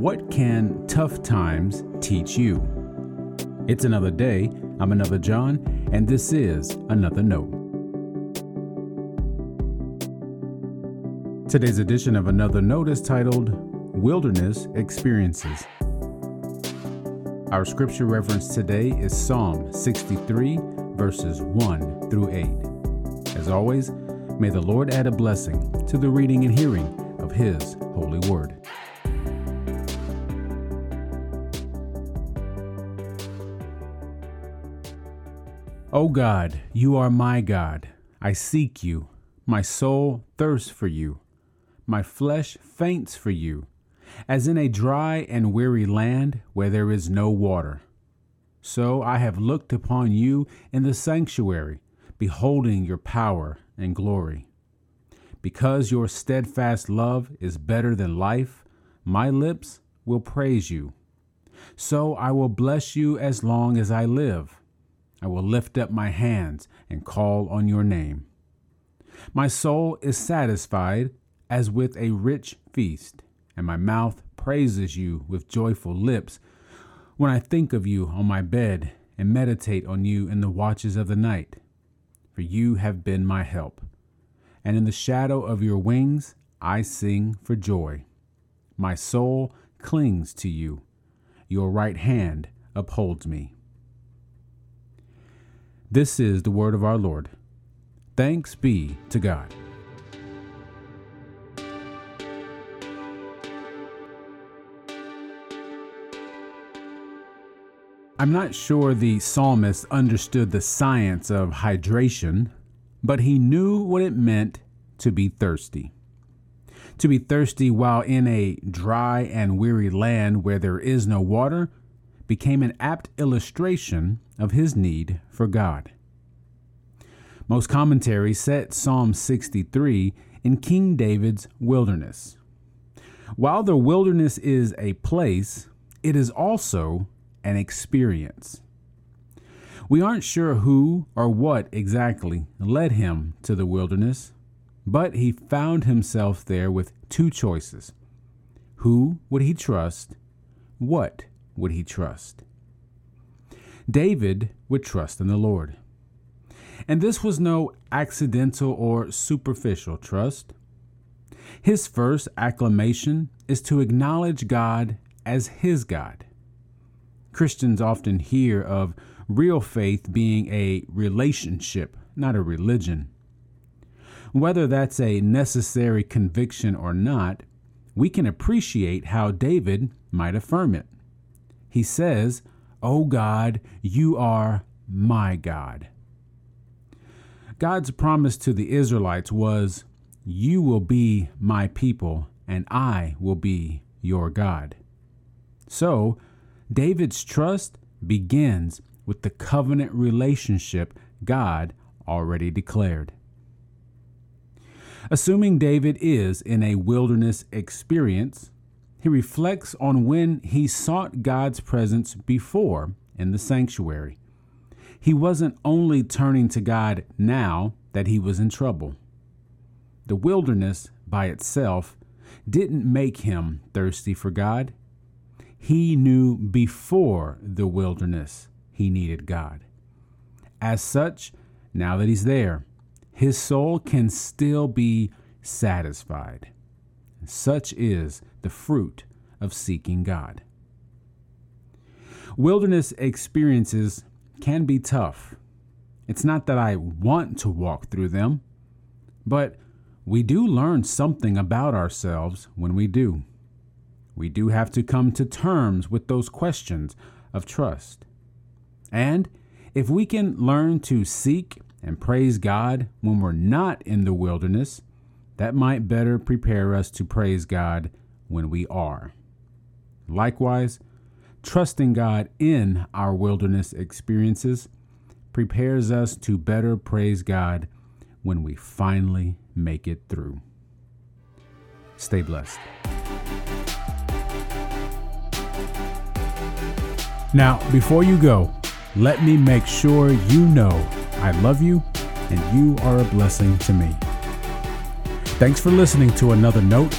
what can tough times teach you? It's another day. I'm another John, and this is another note. Today's edition of Another Note is titled Wilderness Experiences. Our scripture reference today is Psalm 63, verses 1 through 8. As always, may the Lord add a blessing to the reading and hearing of His holy word. O God, you are my God. I seek you. My soul thirsts for you. My flesh faints for you, as in a dry and weary land where there is no water. So I have looked upon you in the sanctuary, beholding your power and glory. Because your steadfast love is better than life, my lips will praise you. So I will bless you as long as I live. I will lift up my hands and call on your name. My soul is satisfied as with a rich feast, and my mouth praises you with joyful lips when I think of you on my bed and meditate on you in the watches of the night. For you have been my help, and in the shadow of your wings I sing for joy. My soul clings to you, your right hand upholds me. This is the word of our Lord. Thanks be to God. I'm not sure the psalmist understood the science of hydration, but he knew what it meant to be thirsty. To be thirsty while in a dry and weary land where there is no water became an apt illustration of his need for God. Most commentaries set Psalm 63 in King David's wilderness. While the wilderness is a place, it is also an experience. We aren't sure who or what exactly led him to the wilderness, but he found himself there with two choices. Who would he trust? What would he trust? David would trust in the Lord. And this was no accidental or superficial trust. His first acclamation is to acknowledge God as his God. Christians often hear of real faith being a relationship, not a religion. Whether that's a necessary conviction or not, we can appreciate how David might affirm it. He says, O God, you are my God. God's promise to the Israelites was, You will be my people, and I will be your God. So, David's trust begins with the covenant relationship God already declared. Assuming David is in a wilderness experience, he reflects on when he sought God's presence before in the sanctuary. He wasn't only turning to God now that he was in trouble. The wilderness by itself didn't make him thirsty for God. He knew before the wilderness he needed God. As such, now that he's there, his soul can still be satisfied. Such is the fruit of seeking God. Wilderness experiences can be tough. It's not that I want to walk through them, but we do learn something about ourselves when we do. We do have to come to terms with those questions of trust. And if we can learn to seek and praise God when we're not in the wilderness, that might better prepare us to praise God when we are. Likewise, trusting God in our wilderness experiences prepares us to better praise God when we finally make it through. Stay blessed. Now, before you go, let me make sure you know I love you and you are a blessing to me. Thanks for listening to another note.